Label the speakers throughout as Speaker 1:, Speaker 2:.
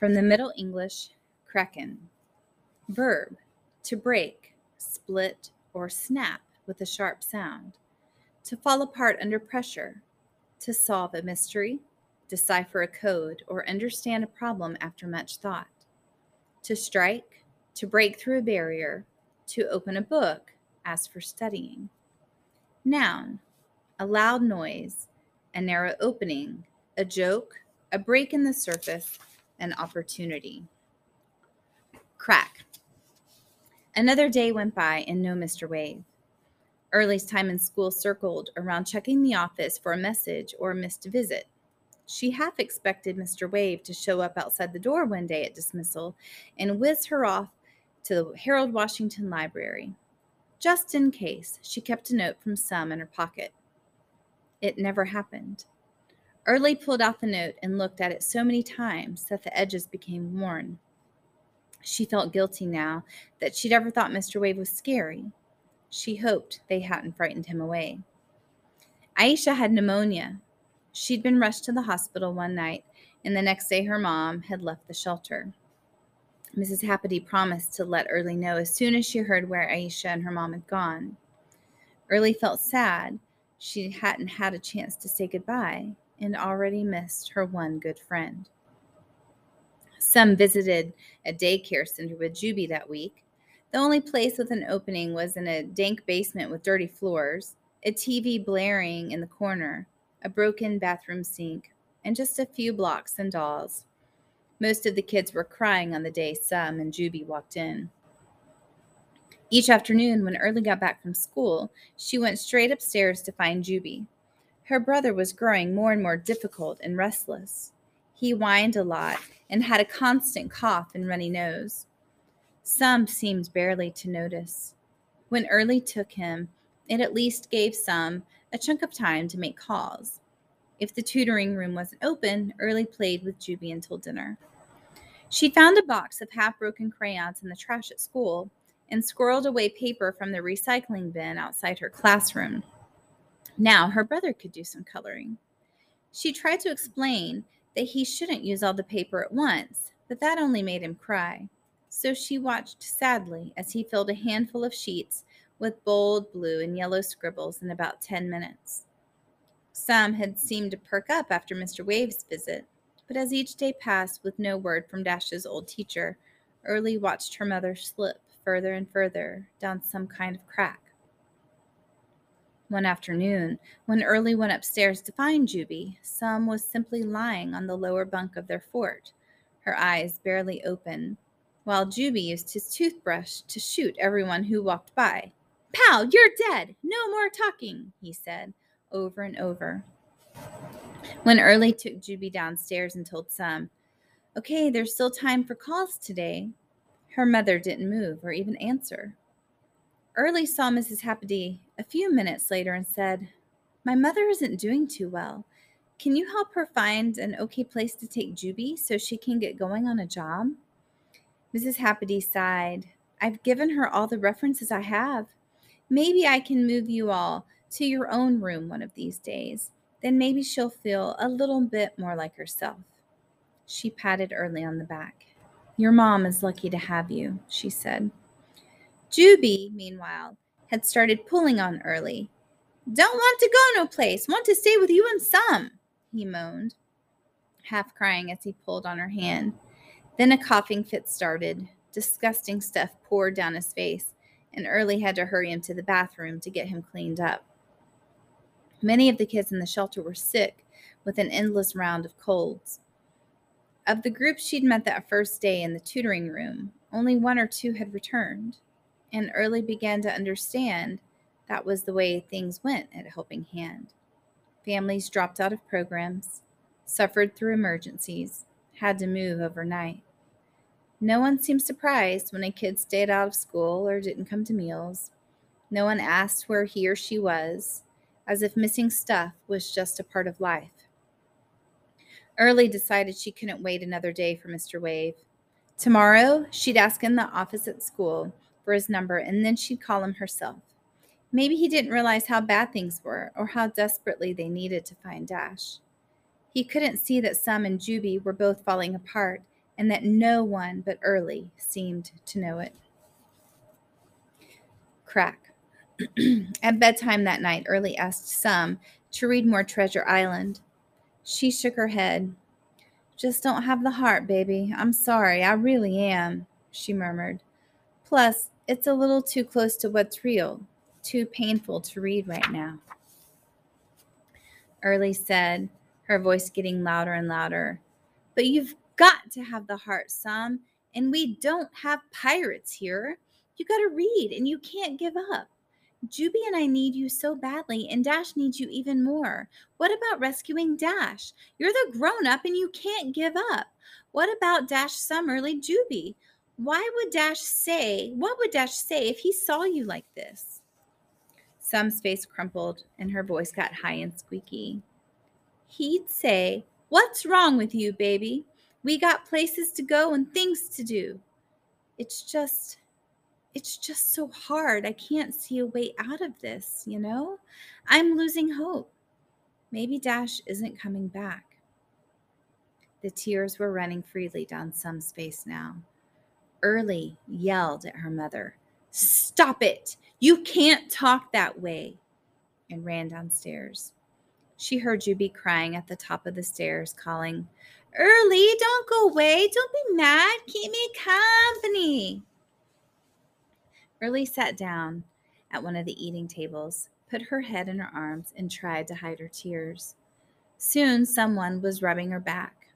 Speaker 1: From the Middle English, kraken. Verb, to break, split, or snap with a sharp sound. To fall apart under pressure. To solve a mystery, decipher a code, or understand a problem after much thought. To strike, to break through a barrier, to open a book, as for studying. Noun, a loud noise, a narrow opening, a joke, a break in the surface, an opportunity. Crack. Another day went by and no Mr. Wave. Early's time in school circled around checking the office for a message or a missed visit. She half expected Mr. Wave to show up outside the door one day at dismissal and whiz her off to the Harold Washington Library. Just in case, she kept a note from Sum in her pocket. It never happened. Early pulled out the note and looked at it so many times that the edges became worn. She felt guilty now that she'd ever thought Mr. Wave was scary. She hoped they hadn't frightened him away. Aisha had pneumonia. She'd been rushed to the hospital one night, and the next day her mom had left the shelter. Mrs. Happity promised to let Early know as soon as she heard where Aisha and her mom had gone. Early felt sad. She hadn't had a chance to say goodbye and already missed her one good friend. Sum visited a daycare center with Juby that week. The only place with an opening was in a dank basement with dirty floors, a TV blaring in the corner, a broken bathroom sink, and just a few blocks and dolls. Most of the kids were crying on the day Sum and Juby walked in. Each afternoon, when Early got back from school, she went straight upstairs to find Juby. Her brother was growing more and more difficult and restless. He whined a lot and had a constant cough and runny nose. Sum seemed barely to notice. When Early took him, it at least gave Sum a chunk of time to make calls. If the tutoring room wasn't open, Early played with Juby until dinner. She found a box of half broken crayons in the trash at school and squirreled away paper from the recycling bin outside her classroom. Now her brother could do some coloring. She tried to explain that he shouldn't use all the paper at once, but that only made him cry. So she watched sadly as he filled a handful of sheets with bold blue and yellow scribbles in about 10 minutes. Sum had seemed to perk up after Mr. Wave's visit, but as each day passed with no word from Dash's old teacher, Early watched her mother slip further and further down some kind of crack. One afternoon, when Early went upstairs to find Juby, Sum was simply lying on the lower bunk of their fort, her eyes barely open, while Juby used his toothbrush to shoot everyone who walked by. Pal, you're dead! No more talking, he said over and over. When Early took Juby downstairs and told Sum, Okay, there's still time for calls today, her mother didn't move or even answer. Early saw Mrs. Happady a few minutes later and said, My mother isn't doing too well. Can you help her find an okay place to take Juby so she can get going on a job? Mrs. Happady sighed. I've given her all the references I have. Maybe I can move you all to your own room one of these days. Then maybe she'll feel a little bit more like herself. She patted Early on the back. Your mom is lucky to have you, she said. Juby, meanwhile, had started pulling on Early. Don't want to go no place. Want to stay with you and Sum, he moaned, half crying as he pulled on her hand. Then a coughing fit started. Disgusting stuff poured down his face, and Early had to hurry him to the bathroom to get him cleaned up. Many of the kids in the shelter were sick with an endless round of colds. Of the group she'd met that first day in the tutoring room, only one or two had returned and early began to understand that was the way things went at Helping Hand. Families dropped out of programs, suffered through emergencies, had to move overnight. No one seemed surprised when a kid stayed out of school or didn't come to meals. No one asked where he or she was, as if missing stuff was just a part of life. Early decided she couldn't wait another day for Mr. Wave. Tomorrow, she'd ask in the office at school for his number and then she'd call him herself. Maybe he didn't realize how bad things were or how desperately they needed to find Dash. He couldn't see that Sum and Juby were both falling apart and that no one but Early seemed to know it. Crack. At bedtime that night, Early asked Sum to read more Treasure Island. She shook her head. Just don't have the heart, baby. I'm sorry. I really am, she murmured. Plus, it's a little too close to what's real, too painful to read right now. Early said, her voice getting louder and louder. But you've got to have the heart, Sum, and we don't have pirates here. You got to read, and you can't give up. Juby and I need you so badly, and Dash needs you even more. What about rescuing Dash? You're the grown up and you can't give up. What about Dash Summerly Juby? Why would Dash say, what would Dash say if he saw you like this? Sum's face crumpled and her voice got high and squeaky. He'd say, What's wrong with you, baby? We got places to go and things to do. It's just, it's just so hard. I can't see a way out of this, you know? I'm losing hope. Maybe Dash isn't coming back. The tears were running freely down Sum's face now. Early yelled at her mother, Stop it! You can't talk that way! and ran downstairs. She heard Juby crying at the top of the stairs, calling, Early, don't go away. Don't be mad. Keep me company. Early sat down at one of the eating tables, put her head in her arms, and tried to hide her tears. Soon someone was rubbing her back.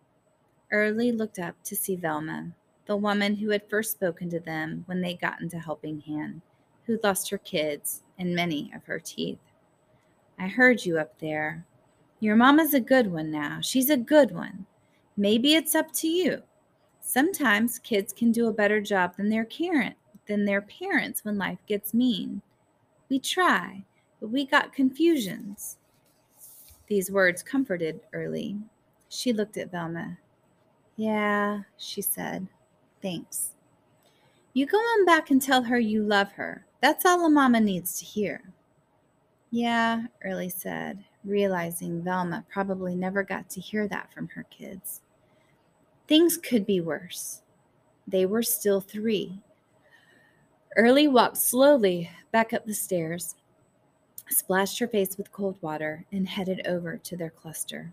Speaker 1: Early looked up to see Velma, the woman who had first spoken to them when they got into Helping Hand, who lost her kids and many of her teeth. I heard you up there. Your mama's a good one now. She's a good one. Maybe it's up to you. Sometimes kids can do a better job than their parent than their parents when life gets mean. We try, but we got confusions. These words comforted Early. She looked at Velma. Yeah, she said. Thanks. You go on back and tell her you love her. That's all a mama needs to hear. Yeah, Early said, realizing Velma probably never got to hear that from her kids. Things could be worse. They were still three, Early walked slowly back up the stairs, splashed her face with cold water, and headed over to their cluster.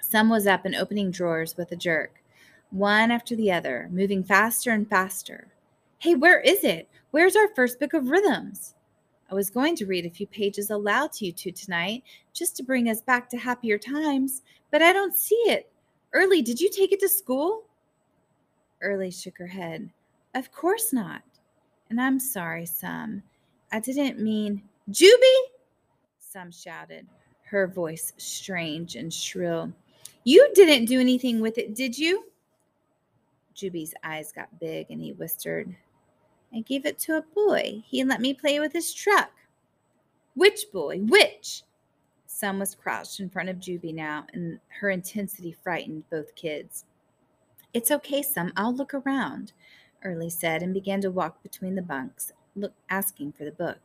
Speaker 1: Sum was up and opening drawers with a jerk, one after the other, moving faster and faster. Hey, where is it? Where's our first book of rhythms? I was going to read a few pages aloud to you two tonight, just to bring us back to happier times, but I don't see it. Early, did you take it to school? Early shook her head. Of course not. And I'm sorry, Sum. I didn't mean. Juby! Sum shouted, her voice strange and shrill. You didn't do anything with it, did you? Juby's eyes got big and he whispered, I gave it to a boy. He let me play with his truck. Which boy? Which? Sum was crouched in front of Juby now, and her intensity frightened both kids. It's okay, Sum. I'll look around. Early said, and began to walk between the bunks, look, asking for the book.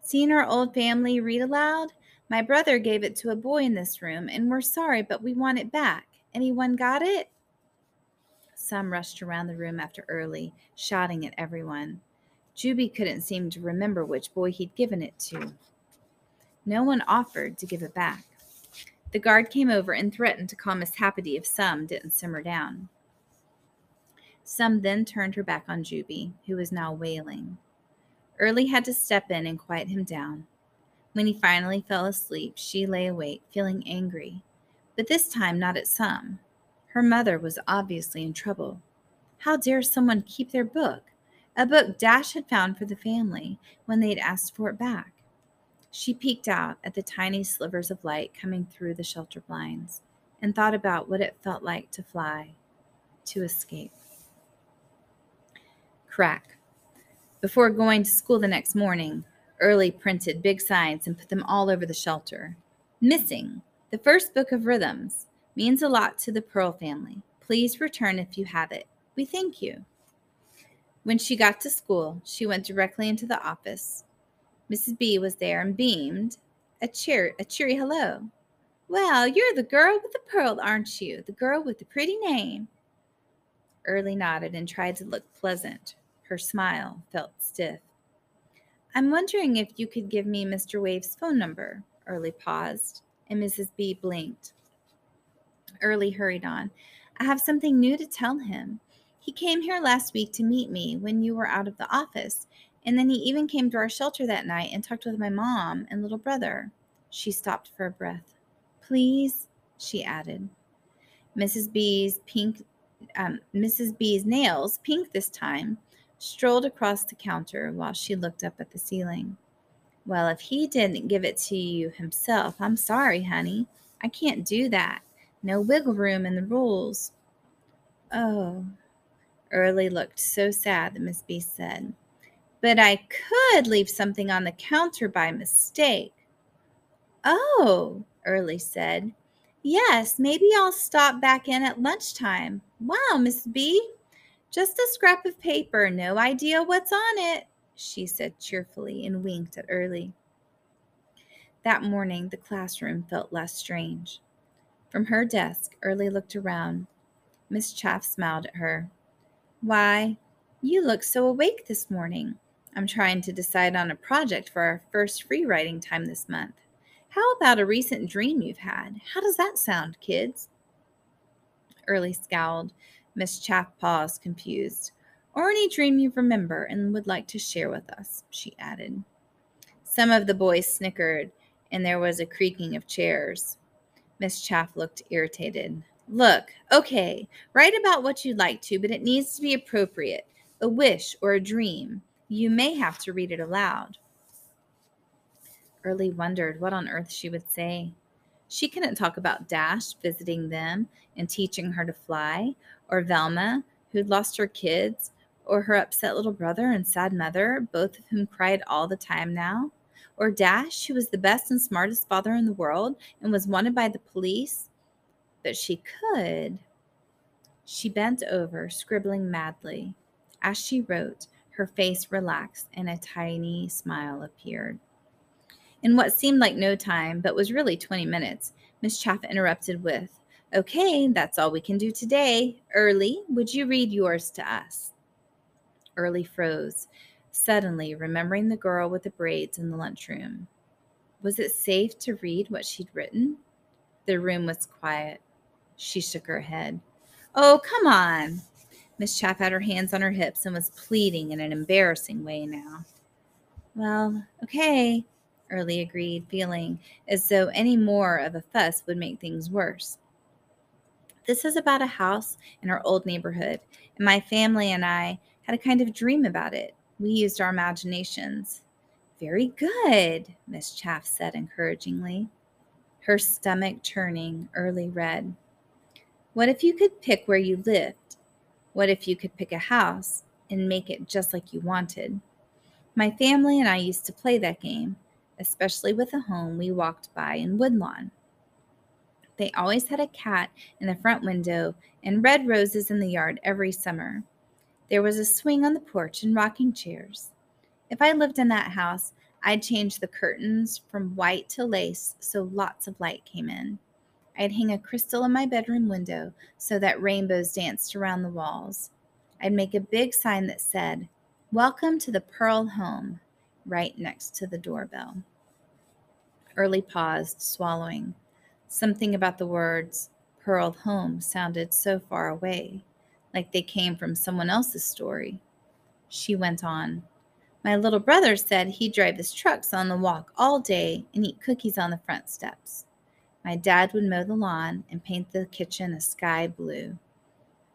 Speaker 1: Seeing our old family read aloud, my brother gave it to a boy in this room, and we're sorry, but we want it back. Anyone got it? Sum rushed around the room after Early, shouting at everyone. Juby couldn't seem to remember which boy he'd given it to. No one offered to give it back. The guard came over and threatened to call Miss Happity if Sum didn't simmer down. Sum then turned her back on Juby, who was now wailing. Early had to step in and quiet him down. When he finally fell asleep, she lay awake, feeling angry, but this time not at Sum. Her mother was obviously in trouble. How dare someone keep their book? A book Dash had found for the family when they had asked for it back. She peeked out at the tiny slivers of light coming through the shelter blinds and thought about what it felt like to fly, to escape crack. Before going to school the next morning, Early printed big signs and put them all over the shelter. Missing, the first book of rhythms, means a lot to the Pearl family. Please return if you have it. We thank you. When she got to school, she went directly into the office. Mrs. B was there and beamed a cheer a cheery hello. Well, you're the girl with the pearl, aren't you? The girl with the pretty name. Early nodded and tried to look pleasant. Her smile felt stiff. I'm wondering if you could give me Mr. Wave's phone number. Early paused, and Mrs. B blinked. Early hurried on. I have something new to tell him. He came here last week to meet me when you were out of the office, and then he even came to our shelter that night and talked with my mom and little brother. She stopped for a breath. Please, she added. Mrs. B's pink um, Mrs. B's nails, pink this time, strolled across the counter while she looked up at the ceiling. Well, if he didn't give it to you himself, I'm sorry, honey. I can't do that. No wiggle room in the rules. Oh. Early looked so sad that Miss B said, But I could leave something on the counter by mistake. Oh, Early said. Yes, maybe I'll stop back in at lunchtime. Wow, Miss B. Just a scrap of paper, no idea what's on it, she said cheerfully and winked at Early. That morning, the classroom felt less strange. From her desk, Early looked around. Miss Chaff smiled at her. Why, you look so awake this morning. I'm trying to decide on a project for our first free writing time this month. How about a recent dream you've had? How does that sound, kids? Early scowled. Miss Chaff paused, confused. Or any dream you remember and would like to share with us, she added. Some of the boys snickered, and there was a creaking of chairs. Miss Chaff looked irritated. Look, okay, write about what you'd like to, but it needs to be appropriate. A wish or a dream. You may have to read it aloud. Early wondered what on earth she would say. She couldn't talk about Dash visiting them and teaching her to fly, or Velma, who'd lost her kids, or her upset little brother and sad mother, both of whom cried all the time now. Or Dash, who was the best and smartest father in the world and was wanted by the police. But she could. She bent over, scribbling madly. As she wrote, her face relaxed and a tiny smile appeared. In what seemed like no time, but was really 20 minutes, Miss Chaff interrupted with, Okay, that's all we can do today. Early, would you read yours to us? Early froze suddenly remembering the girl with the braids in the lunchroom. Was it safe to read what she'd written? The room was quiet. She shook her head. Oh, come on. Miss Chaff had her hands on her hips and was pleading in an embarrassing way now. Well, okay, Early agreed, feeling as though any more of a fuss would make things worse. This is about a house in our old neighborhood, and my family and I had a kind of dream about it. We used our imaginations. Very good, Miss Chaff said encouragingly. Her stomach turning early red. What if you could pick where you lived? What if you could pick a house and make it just like you wanted? My family and I used to play that game, especially with a home we walked by in Woodlawn. They always had a cat in the front window and red roses in the yard every summer. There was a swing on the porch and rocking chairs. If I lived in that house, I'd change the curtains from white to lace so lots of light came in. I'd hang a crystal in my bedroom window so that rainbows danced around the walls. I'd make a big sign that said, Welcome to the Pearl Home, right next to the doorbell. Early paused, swallowing. Something about the words Pearl Home sounded so far away like they came from someone else's story. She went on. My little brother said he'd drive his trucks on the walk all day and eat cookies on the front steps. My dad would mow the lawn and paint the kitchen a sky blue.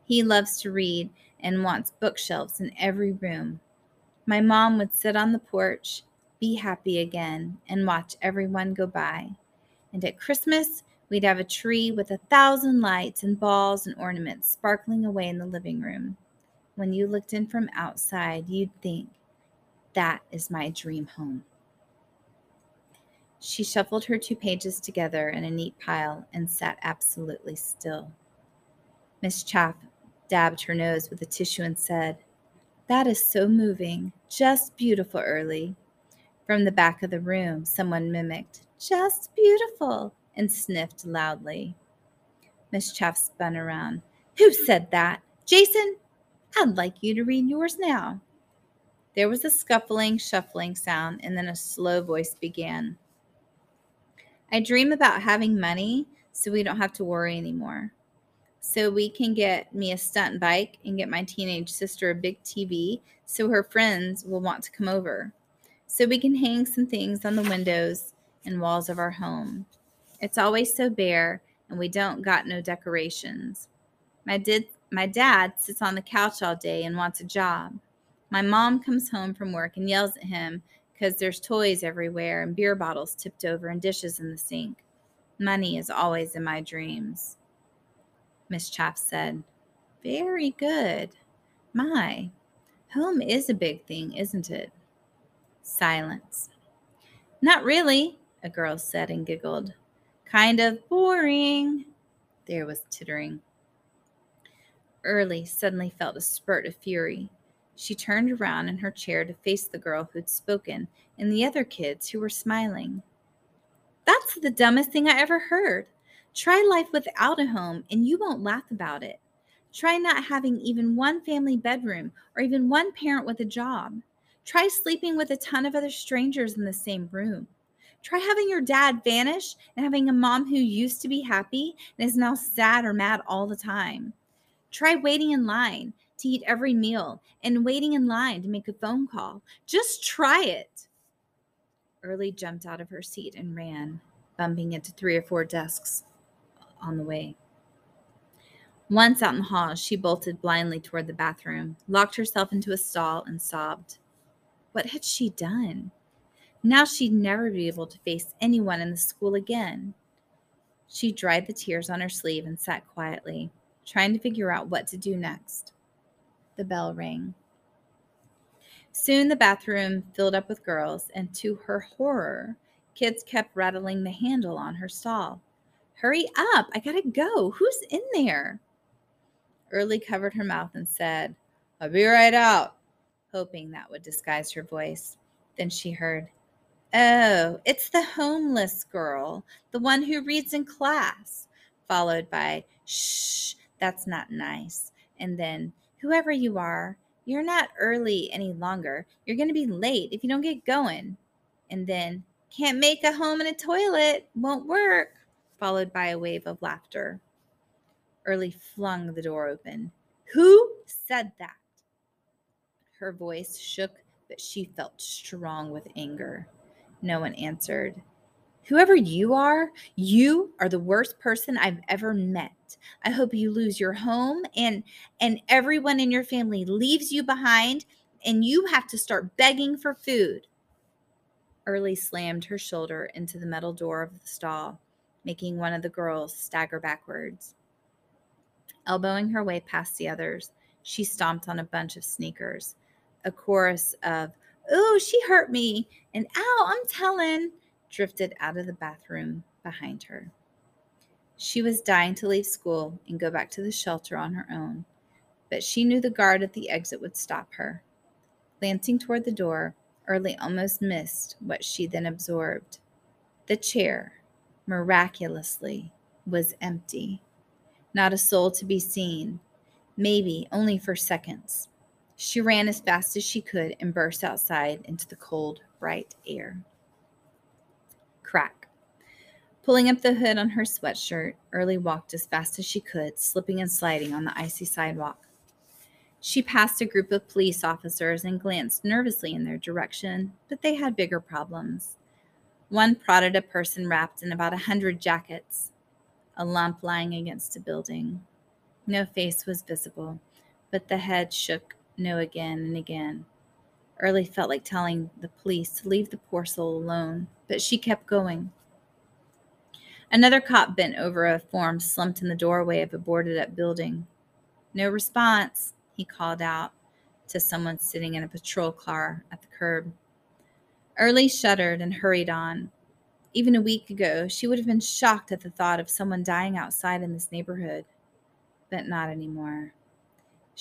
Speaker 1: He loves to read and wants bookshelves in every room. My mom would sit on the porch, be happy again, and watch everyone go by. And at Christmas, We'd have a tree with a thousand lights and balls and ornaments sparkling away in the living room. When you looked in from outside, you'd think, that is my dream home. She shuffled her two pages together in a neat pile and sat absolutely still. Miss Chaff dabbed her nose with a tissue and said, That is so moving. Just beautiful, Early. From the back of the room, someone mimicked, Just beautiful and sniffed loudly. Miss Chaff spun around. Who said that? Jason, I'd like you to read yours now. There was a scuffling, shuffling sound, and then a slow voice began. I dream about having money so we don't have to worry anymore. So we can get me a stunt bike and get my teenage sister a big TV so her friends will want to come over. So we can hang some things on the windows and walls of our home. It's always so bare and we don't got no decorations. My did my dad sits on the couch all day and wants a job. My mom comes home from work and yells at him because there's toys everywhere and beer bottles tipped over and dishes in the sink. Money is always in my dreams. Miss Chaff said, Very good. My, home is a big thing, isn't it? Silence. Not really, a girl said and giggled. Kind of boring. There was tittering. Early suddenly felt a spurt of fury. She turned around in her chair to face the girl who'd spoken and the other kids who were smiling. That's the dumbest thing I ever heard. Try life without a home and you won't laugh about it. Try not having even one family bedroom or even one parent with a job. Try sleeping with a ton of other strangers in the same room. Try having your dad vanish and having a mom who used to be happy and is now sad or mad all the time. Try waiting in line to eat every meal and waiting in line to make a phone call. Just try it. Early jumped out of her seat and ran, bumping into three or four desks on the way. Once out in the hall, she bolted blindly toward the bathroom, locked herself into a stall, and sobbed. What had she done? Now she'd never be able to face anyone in the school again. She dried the tears on her sleeve and sat quietly, trying to figure out what to do next. The bell rang. Soon the bathroom filled up with girls, and to her horror, kids kept rattling the handle on her stall. Hurry up, I gotta go. Who's in there? Early covered her mouth and said, I'll be right out, hoping that would disguise her voice. Then she heard, Oh, it's the homeless girl, the one who reads in class, followed by, Shh, that's not nice. And then, whoever you are, you're not early any longer. You're going to be late if you don't get going. And then, can't make a home in a toilet, won't work, followed by a wave of laughter. Early flung the door open. Who said that? Her voice shook, but she felt strong with anger. No one answered. Whoever you are, you are the worst person I've ever met. I hope you lose your home and and everyone in your family leaves you behind and you have to start begging for food. Early slammed her shoulder into the metal door of the stall, making one of the girls stagger backwards. Elbowing her way past the others, she stomped on a bunch of sneakers. A chorus of Oh, she hurt me. And ow, I'm telling, drifted out of the bathroom behind her. She was dying to leave school and go back to the shelter on her own, but she knew the guard at the exit would stop her. Glancing toward the door, Early almost missed what she then absorbed. The chair, miraculously, was empty. Not a soul to be seen, maybe only for seconds. She ran as fast as she could and burst outside into the cold, bright air. Crack. Pulling up the hood on her sweatshirt, Early walked as fast as she could, slipping and sliding on the icy sidewalk. She passed a group of police officers and glanced nervously in their direction, but they had bigger problems. One prodded a person wrapped in about a hundred jackets, a lump lying against a building. No face was visible, but the head shook no again and again. Early felt like telling the police to leave the poor soul alone, but she kept going. Another cop bent over a form slumped in the doorway of a boarded up building. No response, he called out to someone sitting in a patrol car at the curb. Early shuddered and hurried on. Even a week ago, she would have been shocked at the thought of someone dying outside in this neighborhood, but not anymore.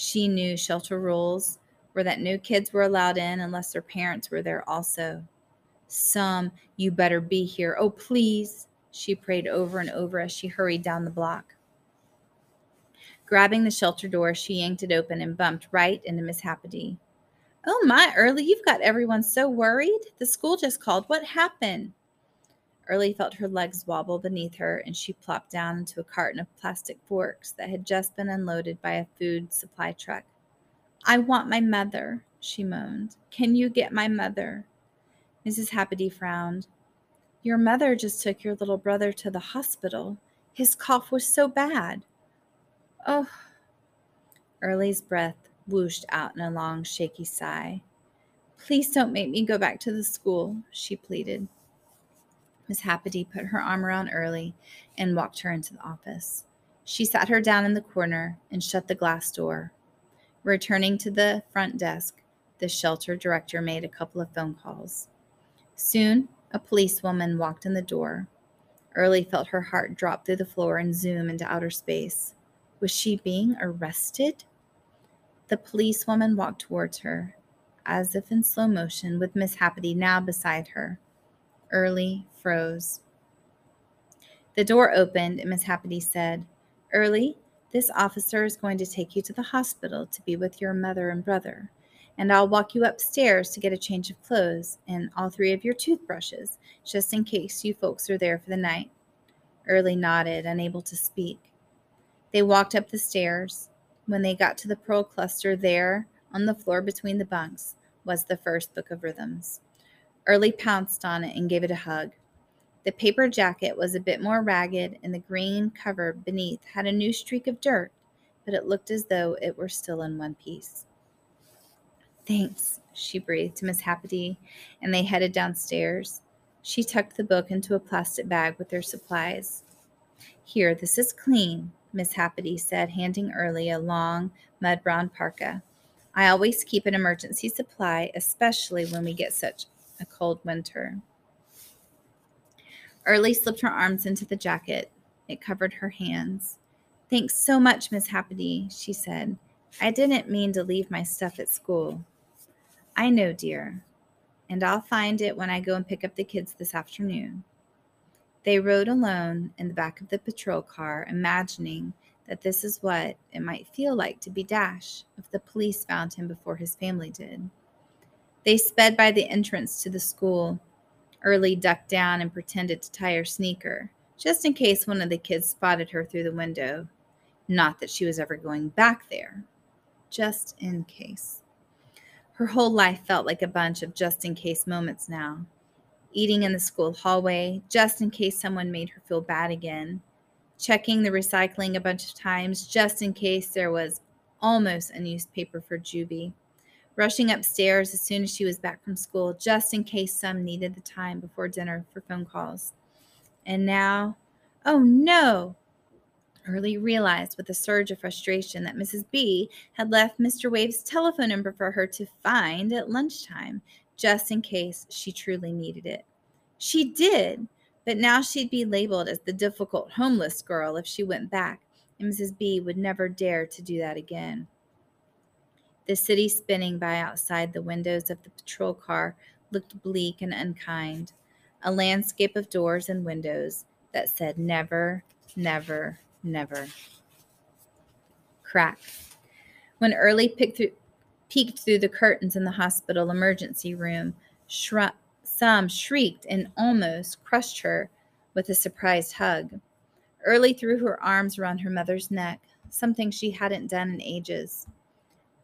Speaker 1: She knew shelter rules were that no kids were allowed in unless their parents were there also. Sum, you better be here. Oh, please, she prayed over and over as she hurried down the block. Grabbing the shelter door, she yanked it open and bumped right into Miss Happy. Oh my, Early, you've got everyone so worried. The school just called. What happened? Early felt her legs wobble beneath her and she plopped down into a carton of plastic forks that had just been unloaded by a food supply truck. I want my mother, she moaned. Can you get my mother? Mrs. Happy frowned. Your mother just took your little brother to the hospital. His cough was so bad. Oh. Early's breath whooshed out in a long, shaky sigh. Please don't make me go back to the school, she pleaded. Miss Happy put her arm around Early and walked her into the office. She sat her down in the corner and shut the glass door. Returning to the front desk, the shelter director made a couple of phone calls. Soon, a policewoman walked in the door. Early felt her heart drop through the floor and zoom into outer space. Was she being arrested? The policewoman walked towards her, as if in slow motion, with Miss Happy now beside her. Early froze. The door opened, and Miss Happy said, Early, this officer is going to take you to the hospital to be with your mother and brother, and I'll walk you upstairs to get a change of clothes and all three of your toothbrushes, just in case you folks are there for the night. Early nodded, unable to speak. They walked up the stairs. When they got to the pearl cluster, there, on the floor between the bunks, was the first book of rhythms. Early pounced on it and gave it a hug. The paper jacket was a bit more ragged, and the green cover beneath had a new streak of dirt, but it looked as though it were still in one piece. Thanks, she breathed to Miss Happy, and they headed downstairs. She tucked the book into a plastic bag with their supplies. Here, this is clean, Miss Happy said, handing Early a long, mud brown parka. I always keep an emergency supply, especially when we get such a cold winter. Early slipped her arms into the jacket. It covered her hands. Thanks so much, Miss Happy, she said. I didn't mean to leave my stuff at school. I know, dear, and I'll find it when I go and pick up the kids this afternoon. They rode alone in the back of the patrol car, imagining that this is what it might feel like to be Dash if the police found him before his family did. They sped by the entrance to the school. Early ducked down and pretended to tie her sneaker, just in case one of the kids spotted her through the window. Not that she was ever going back there, just in case. Her whole life felt like a bunch of just in case moments now eating in the school hallway just in case someone made her feel bad again, checking the recycling a bunch of times just in case there was almost a newspaper for Juby, rushing upstairs as soon as she was back from school just in case Sum needed the time before dinner for phone calls. And now, oh no! Early realized with a surge of frustration that Mrs. B had left Mr. Wave's telephone number for her to find at lunchtime just in case she truly needed it. She did, but now she'd be labeled as the difficult homeless girl if she went back, and Mrs. B would never dare to do that again. The city spinning by outside the windows of the patrol car looked bleak and unkind, a landscape of doors and windows that said never, never, never. Crack. When Early picked through, peeked through the curtains in the hospital emergency room. Shru- Sum shrieked and almost crushed her with a surprised hug. Early threw her arms around her mother's neck, something she hadn't done in ages.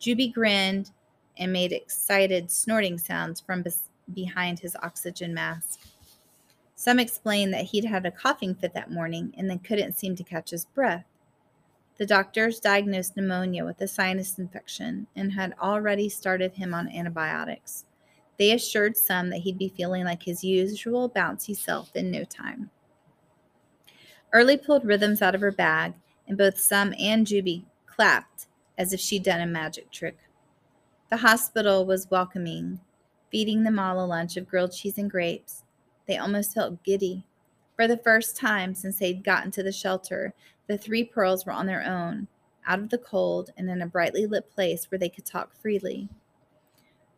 Speaker 1: Juby grinned and made excited snorting sounds from behind his oxygen mask. Sum explained that he'd had a coughing fit that morning and then couldn't seem to catch his breath. The doctors diagnosed pneumonia with a sinus infection and had already started him on antibiotics. They assured Sum that he'd be feeling like his usual bouncy self in no time. Early pulled rhythms out of her bag, and both Sum and Juby clapped as if she'd done a magic trick. The hospital was welcoming, feeding them all a lunch of grilled cheese and grapes. They almost felt giddy. For the first time since they'd gotten to the shelter, the three pearls were on their own, out of the cold, and in a brightly lit place where they could talk freely.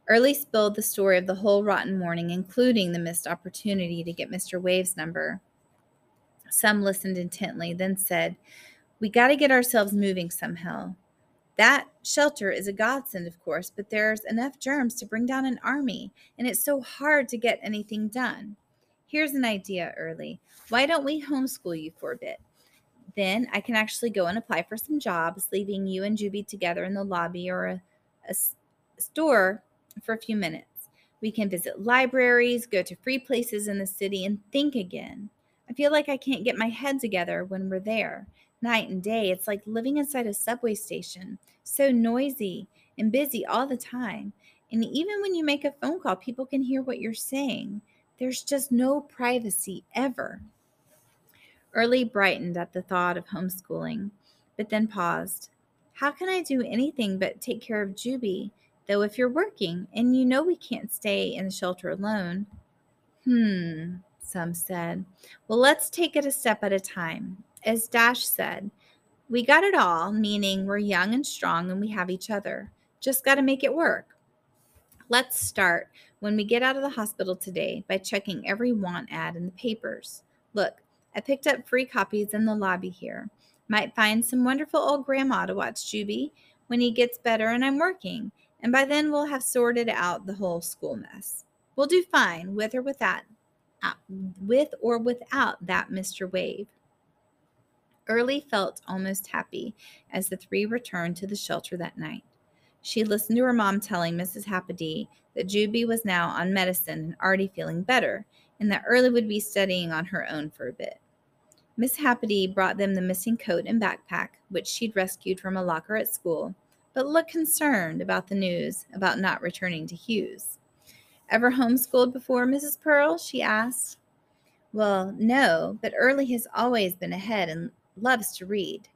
Speaker 1: Early spilled the story of the whole rotten morning, including the missed opportunity to get Mr. Wave's number. Sum listened intently, then said, We got to get ourselves moving somehow. That shelter is a godsend, of course, but there's enough germs to bring down an army, and it's so hard to get anything done. Here's an idea, Early. Why don't we homeschool you for a bit? Then I can actually go and apply for some jobs, leaving you and Juby together in the lobby or a, a store for a few minutes. We can visit libraries, go to free places in the city, and think again. I feel like I can't get my head together when we're there. Night and day, it's like living inside a subway station, so noisy and busy all the time. And even when you make a phone call, people can hear what you're saying. There's just no privacy ever. Early brightened at the thought of homeschooling, but then paused. How can I do anything but take care of Juby? Though if you're working and you know we can't stay in the shelter alone. Hmm, Sum said. Well, let's take it a step at a time. As Dash said, we got it all, meaning we're young and strong and we have each other. Just got to make it work. Let's start when we get out of the hospital today by checking every want ad in the papers. Look, I picked up free copies in the lobby here. Might find some wonderful old grandma to watch Juby when he gets better and I'm working, and by then we'll have sorted out the whole school mess. We'll do fine with or without uh, with or without that Mr. Wave. Early felt almost happy as the three returned to the shelter that night. She listened to her mom telling Mrs. Happady that Juby was now on medicine and already feeling better, and that Early would be studying on her own for a bit. Miss Happady brought them the missing coat and backpack, which she'd rescued from a locker at school, but looked concerned about the news about not returning to Hughes. Ever homeschooled before, Mrs. Pearl? she asked. Well, no, but Early has always been ahead and loves to read.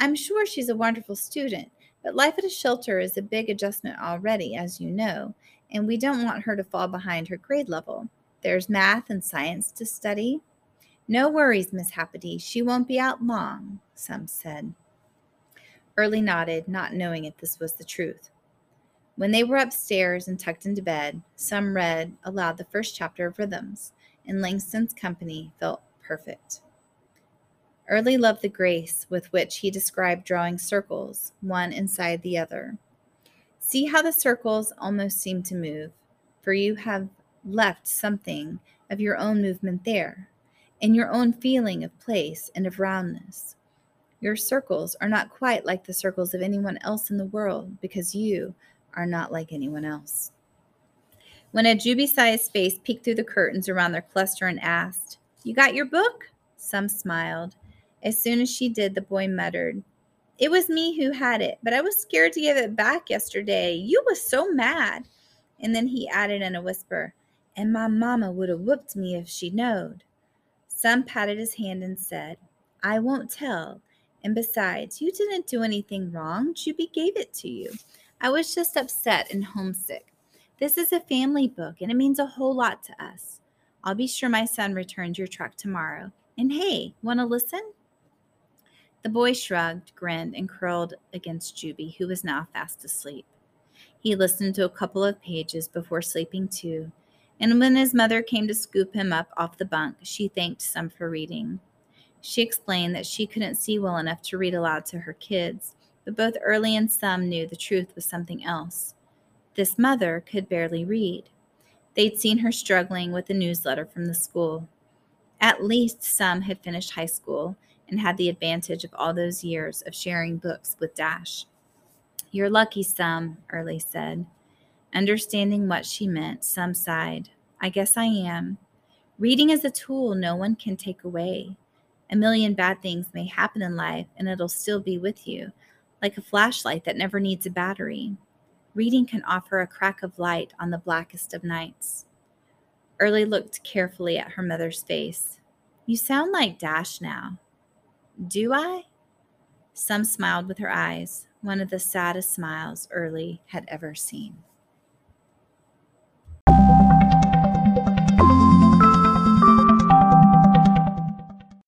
Speaker 1: I'm sure she's a wonderful student, but life at a shelter is a big adjustment already, as you know, and we don't want her to fall behind her grade level. There's math and science to study. No worries, Miss Happady. She won't be out long, Sum said. Early nodded, not knowing if this was the truth. When they were upstairs and tucked into bed, Sum read aloud the first chapter of Rhythms, and Langston's company felt perfect. Early loved the grace with which he described drawing circles, one inside the other. See how the circles almost seem to move, for you have left something of your own movement there, and your own feeling of place and of roundness. Your circles are not quite like the circles of anyone else in the world because you are not like anyone else. When a Juby sized face peeked through the curtains around their cluster and asked, You got your book? Sum smiled. As soon as she did, the boy muttered, It was me who had it, but I was scared to give it back yesterday. You was so mad. And then he added in a whisper, and my mamma would have whooped me if she knowed. Sum patted his hand and said, I won't tell. And besides, you didn't do anything wrong. Juby gave it to you. I was just upset and homesick. This is a family book, and it means a whole lot to us. I'll be sure my son returns your truck tomorrow. And hey, want to listen? The boy shrugged, grinned, and curled against Juby, who was now fast asleep. He listened to a couple of pages before sleeping too, and when his mother came to scoop him up off the bunk, she thanked Sum for reading. She explained that she couldn't see well enough to read aloud to her kids, but both Early and Sum knew the truth was something else. This mother could barely read. They'd seen her struggling with a newsletter from the school. At least Sum had finished high school and had the advantage of all those years of sharing books with Dash. You're lucky, Sum, Early said. Understanding what she meant, Sum sighed. I guess I am. Reading is a tool no one can take away. A million bad things may happen in life, and it'll still be with you, like a flashlight that never needs a battery. Reading can offer a crack of light on the blackest of nights. Early looked carefully at her mother's face. You sound like Dash now. Do I? Sum smiled with her eyes, one of the saddest smiles Early had ever seen.